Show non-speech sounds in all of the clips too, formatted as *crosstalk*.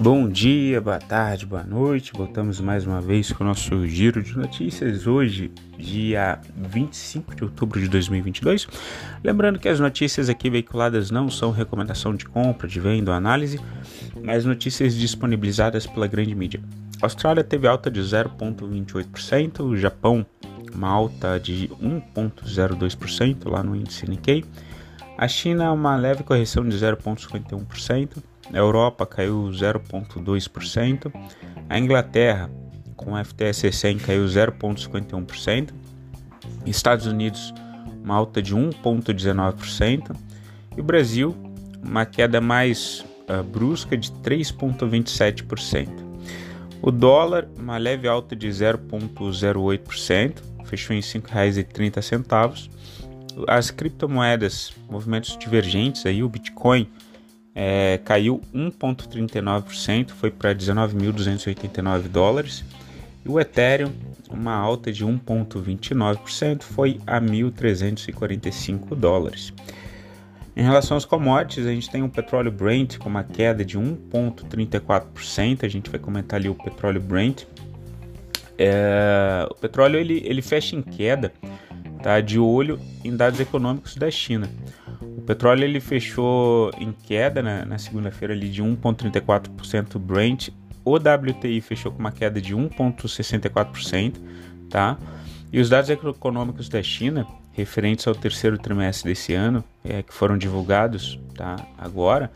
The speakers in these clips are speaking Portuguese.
Bom dia, boa tarde, boa noite. Voltamos mais uma vez com o nosso giro de notícias hoje, dia 25 de outubro de 2022. Lembrando que as notícias aqui veiculadas não são recomendação de compra, de venda ou análise, mas notícias disponibilizadas pela grande mídia. A Austrália teve alta de 0,28%, o Japão uma alta de 1,02% lá no índice Nikkei. A China uma leve correção de 0,51%. A Europa caiu 0,2%. A Inglaterra, com o FTSE 100, caiu 0,51%. Estados Unidos, uma alta de 1,19%. E o Brasil, uma queda mais uh, brusca de 3,27%. O dólar, uma leve alta de 0,08%, fechou em R$ 5,30. As criptomoedas, movimentos divergentes, aí o Bitcoin é, caiu 1,39%, foi para 19.289 dólares. E o Ethereum, uma alta de 1,29%, foi a 1.345 dólares. Em relação aos commodities, a gente tem o petróleo Brent com uma queda de 1,34%. A gente vai comentar ali o petróleo Brent. É, o petróleo ele, ele fecha em queda, tá? De olho em dados econômicos da China. Petróleo ele fechou em queda né, na segunda-feira ali de 1,34% Brent. O WTI fechou com uma queda de 1,64%, tá? E os dados econômicos da China, referentes ao terceiro trimestre desse ano, é, que foram divulgados tá, agora,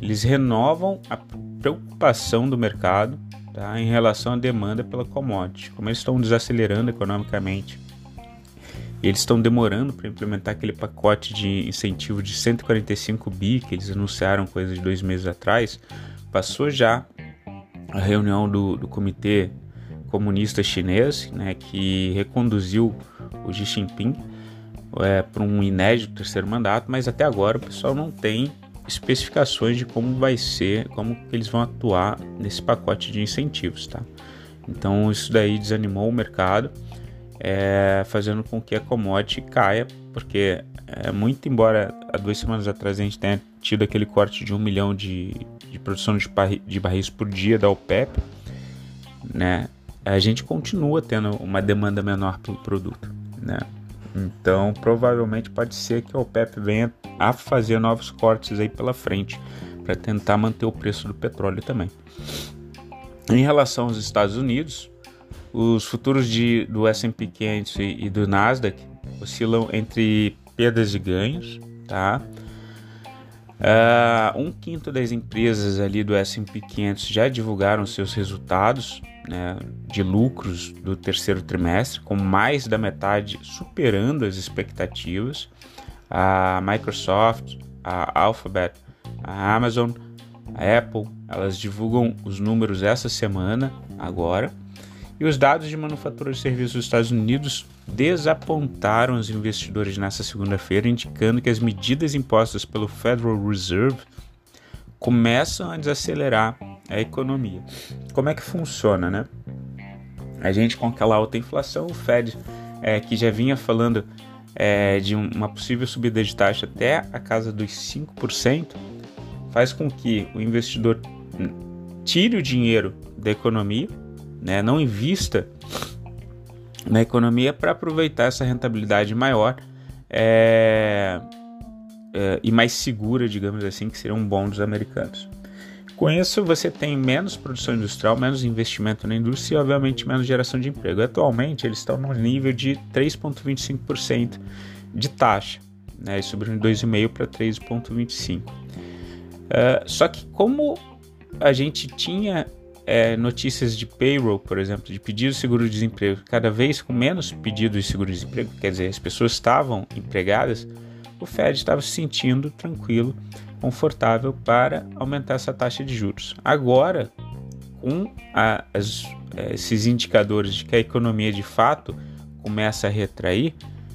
eles renovam a preocupação do mercado tá, em relação à demanda pela commodity. Como eles estão desacelerando economicamente e eles estão demorando para implementar aquele pacote de incentivo de 145 bi que eles anunciaram coisa de dois meses atrás. Passou já a reunião do, do comitê comunista chinês, né, que reconduziu o Xi Jinping é, para um inédito terceiro mandato, mas até agora o pessoal não tem especificações de como vai ser, como eles vão atuar nesse pacote de incentivos, tá? Então isso daí desanimou o mercado é, fazendo com que a commodity caia, porque é, muito embora há duas semanas atrás a gente tenha tido aquele corte de um milhão de, de produção de, barri, de barris por dia da OPEP, né, a gente continua tendo uma demanda menor pelo produto, né? Então, provavelmente pode ser que a OPEP venha a fazer novos cortes aí pela frente para tentar manter o preço do petróleo também. Em relação aos Estados Unidos, os futuros de, do S&P 500 e, do Nasdaq oscilam entre perdas e ganhos, tá? Uh, um quinto das empresas ali do S&P 500 já divulgaram seus resultados né, de lucros do terceiro trimestre, com mais da metade superando as expectativas. A Microsoft, a Alphabet, a Amazon, a Apple, elas divulgam os números essa semana agora e os dados de manufatura de serviços dos Estados Unidos desapontaram os investidores nesta segunda-feira, indicando que as medidas impostas pelo Federal Reserve começam a desacelerar a economia. Como é que funciona, né? A gente com aquela alta inflação, o Fed, é, que já vinha falando é, de uma possível subida de taxa até a casa dos 5%, faz com que o investidor tire o dinheiro da economia né? Não invista na economia para aproveitar essa rentabilidade maior é, é, e mais segura, digamos assim, que seria um bom dos americanos. Com isso, você tem menos produção industrial, menos investimento na indústria e, obviamente, menos geração de emprego. Atualmente, eles estão no nível de 3,25% de taxa, né? Isso subiu de 2,5% para 3,25%. Uh, só que, como a gente tinha é, notícias de payroll, por exemplo, de pedido de seguro-desemprego, cada vez com menos pedidos de seguro-desemprego, quer dizer, as pessoas estavam empregadas, o Fed estava se sentindo tranquilo, confortável para aumentar essa taxa de juros. Agora, com a, as, é, esses indicadores de que a economia de fato começa a retrair,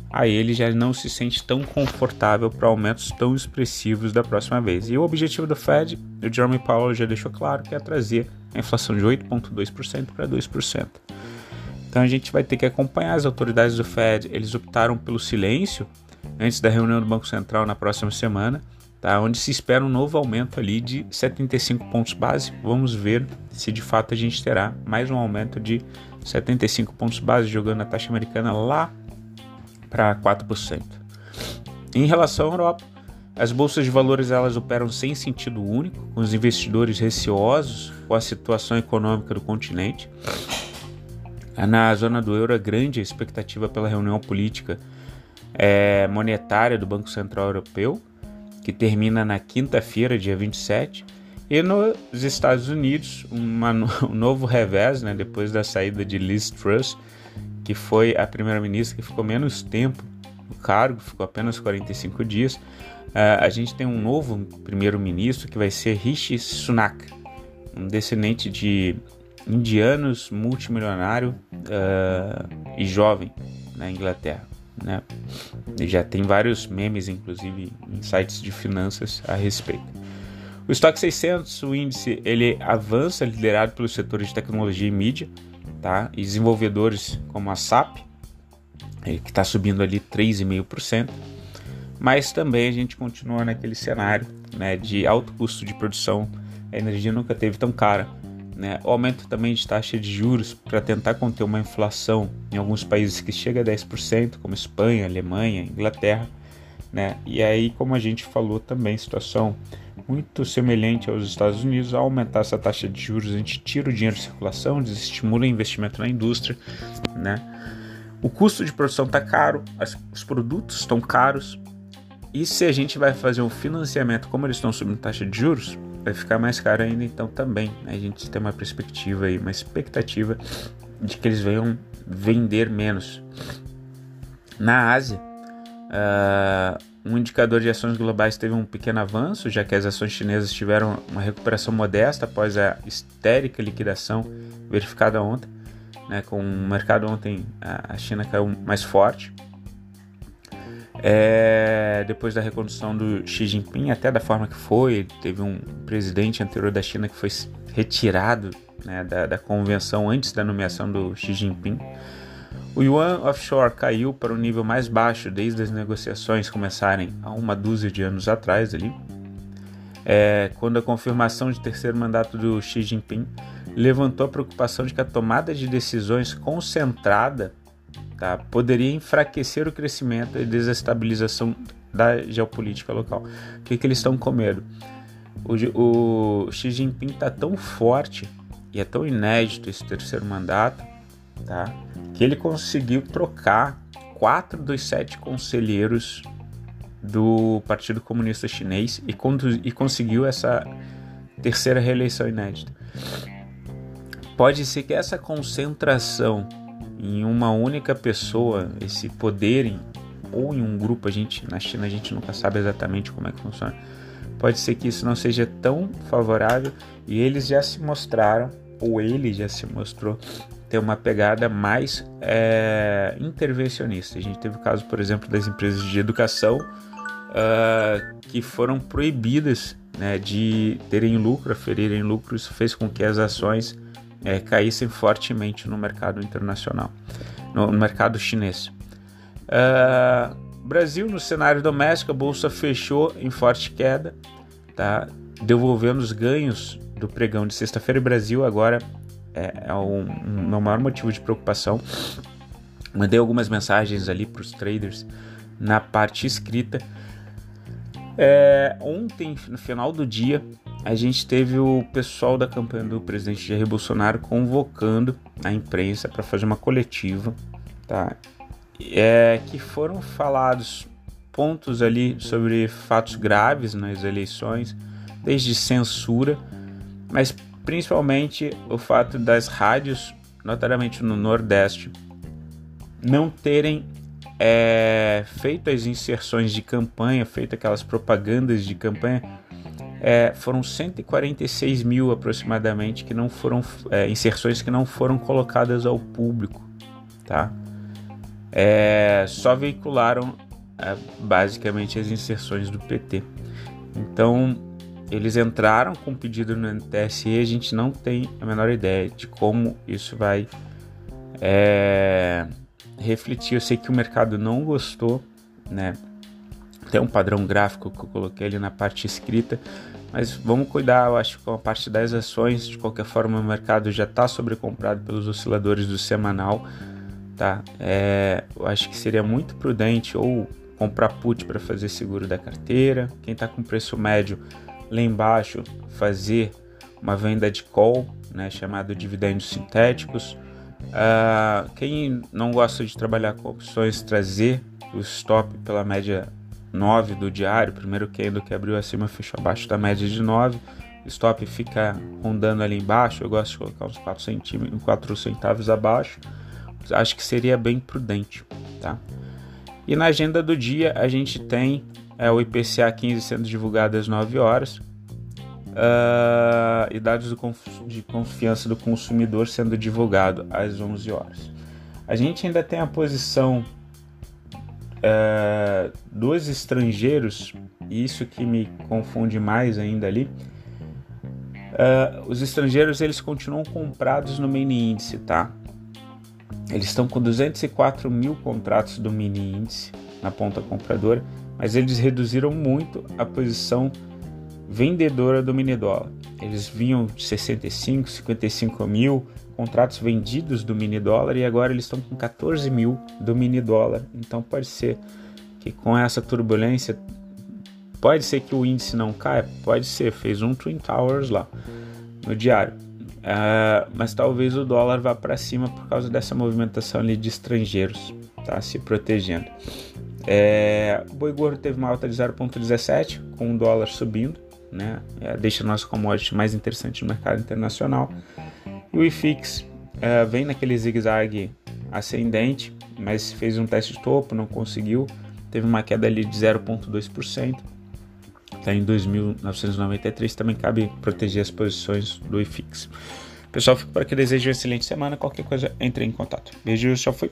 aí ele já não se sente tão confortável para aumentos tão expressivos da próxima vez. E o objetivo do Fed, o Jeremy Powell já deixou claro, que é trazer a inflação de 8,2% para 2%. Então a gente vai ter que acompanhar as autoridades do Fed. Eles optaram pelo silêncio antes da reunião do Banco Central na próxima semana. tá? onde se espera um novo aumento ali de 75 pontos base. Vamos ver se de fato a gente terá mais um aumento de 75 pontos base, jogando a taxa americana lá para 4%. Em relação à Europa, as bolsas de valores elas operam sem sentido único, com os investidores receosos com a situação econômica do continente. Na zona do euro grande a expectativa pela reunião política é, monetária do Banco Central Europeu, que termina na quinta-feira, dia 27. E nos Estados Unidos, uma, *laughs* um novo revés, né, depois da saída de Liz Truss, que foi a primeira-ministra que ficou menos tempo no cargo, ficou apenas 45 dias. Uh, a gente tem um novo primeiro-ministro que vai ser Rishi Sunak, um descendente de indianos, multimilionário uh, e jovem na Inglaterra. Né? Já tem vários memes, inclusive, em sites de finanças a respeito. O estoque 600, o índice, ele avança liderado pelos setores de tecnologia e mídia, tá? E desenvolvedores como a SAP, que está subindo ali 3,5%. Mas também a gente continua naquele cenário né, de alto custo de produção. A energia nunca teve tão cara né? O aumento também de taxa de juros para tentar conter uma inflação em alguns países que chega a 10%, como Espanha, Alemanha, Inglaterra. Né? E aí, como a gente falou também, situação muito semelhante aos Estados Unidos, ao aumentar essa taxa de juros, a gente tira o dinheiro de circulação, desestimula o investimento na indústria, né? O custo de produção está caro, as, os produtos estão caros, e se a gente vai fazer um financiamento, como eles estão subindo taxa de juros, vai ficar mais caro ainda, então também né, a gente tem uma perspectiva e uma expectativa de que eles venham vender menos. Na Ásia, uh, um indicador de ações globais teve um pequeno avanço, já que as ações chinesas tiveram uma recuperação modesta após a histérica liquidação verificada ontem. Né, com o mercado ontem, a China caiu mais forte. É, depois da recondução do Xi Jinping, até da forma que foi, teve um presidente anterior da China que foi retirado né, da, da, convenção antes da nomeação do Xi Jinping. O yuan offshore caiu para o nível mais baixo desde as negociações começarem há uma dúzia de anos atrás ali, é, quando a confirmação de terceiro mandato do Xi Jinping levantou a preocupação de que a tomada de decisões concentrada tá? poderia enfraquecer o crescimento e desestabilização da geopolítica local. O que, que eles estão com medo? O, o Xi Jinping está tão forte e é tão inédito esse terceiro mandato, tá? que ele conseguiu trocar quatro dos sete conselheiros do Partido Comunista Chinês e, e conseguiu essa terceira reeleição inédita. Pode ser que essa concentração em uma única pessoa esse poder em, ou em um grupo, a gente na China a gente nunca sabe exatamente como é que funciona. Pode ser que isso não seja tão favorável e eles já se mostraram, ou ele já se mostrou ter uma pegada mais é, intervencionista. A gente teve o caso, por exemplo, das empresas de educação uh, que foram proibidas né, de terem lucro, aferirem lucro. Isso fez com que as ações é, caíssem fortemente no mercado internacional, no, no mercado chinês. Uh, Brasil, no cenário doméstico, a bolsa fechou em forte queda, tá? devolvendo os ganhos do pregão de sexta-feira. E Brasil agora é, é o um, meu maior motivo de preocupação. Mandei algumas mensagens ali para os traders na parte escrita. É, ontem, no final do dia, a gente teve o pessoal da campanha do presidente Jair Bolsonaro convocando a imprensa para fazer uma coletiva, tá? É, que foram falados pontos ali sobre fatos graves nas eleições, desde censura, mas principalmente o fato das rádios, notadamente no Nordeste, não terem é, feito as inserções de campanha, feito aquelas propagandas de campanha é, foram 146 mil aproximadamente que não foram é, inserções que não foram colocadas ao público, tá? É, só veicularam é, basicamente as inserções do PT. Então eles entraram com pedido no TSE e a gente não tem a menor ideia de como isso vai é, refletir. Eu sei que o mercado não gostou, né? Tem um padrão gráfico que eu coloquei ali na parte escrita, mas vamos cuidar, eu acho, com a parte das ações. De qualquer forma, o mercado já está sobrecomprado pelos osciladores do semanal, tá? É, eu acho que seria muito prudente ou comprar put para fazer seguro da carteira. Quem está com preço médio lá embaixo, fazer uma venda de call, né, chamado dividendos sintéticos. Uh, quem não gosta de trabalhar com opções, trazer o stop pela média 9 do diário, primeiro candle que abriu acima fechou abaixo da média de 9, o stop fica rondando ali embaixo, eu gosto de colocar uns 4, centímetros, 4 centavos abaixo, acho que seria bem prudente, tá? E na agenda do dia a gente tem é, o IPCA 15 sendo divulgado às 9 horas, uh, e dados de confiança do consumidor sendo divulgado às 11 horas. A gente ainda tem a posição uh, dos estrangeiros, isso que me confunde mais ainda ali. Uh, os estrangeiros eles continuam comprados no mini índice, tá? Eles estão com 204 mil contratos do mini índice na ponta compradora, mas eles reduziram muito a posição vendedora do mini dólar. Eles vinham de 65, 55 mil contratos vendidos do mini dólar e agora eles estão com 14 mil do mini dólar. Então pode ser que com essa turbulência, pode ser que o índice não caia, pode ser, fez um Twin Towers lá no diário. Uh, mas talvez o dólar vá para cima por causa dessa movimentação ali de estrangeiros, tá? Se protegendo. É, o boi gordo teve uma alta de 0,17 com o dólar subindo né? É, deixa nosso commodity mais interessante no mercado internacional. E o IFIX é, vem naquele zigue-zague ascendente, mas fez um teste de topo, não conseguiu, teve uma queda ali de 0,2%. Está em 2.993, também cabe proteger as posições do IFIX. Pessoal, fico por aqui, desejo uma excelente semana. Qualquer coisa, entre em contato. Beijo, tchau, fui.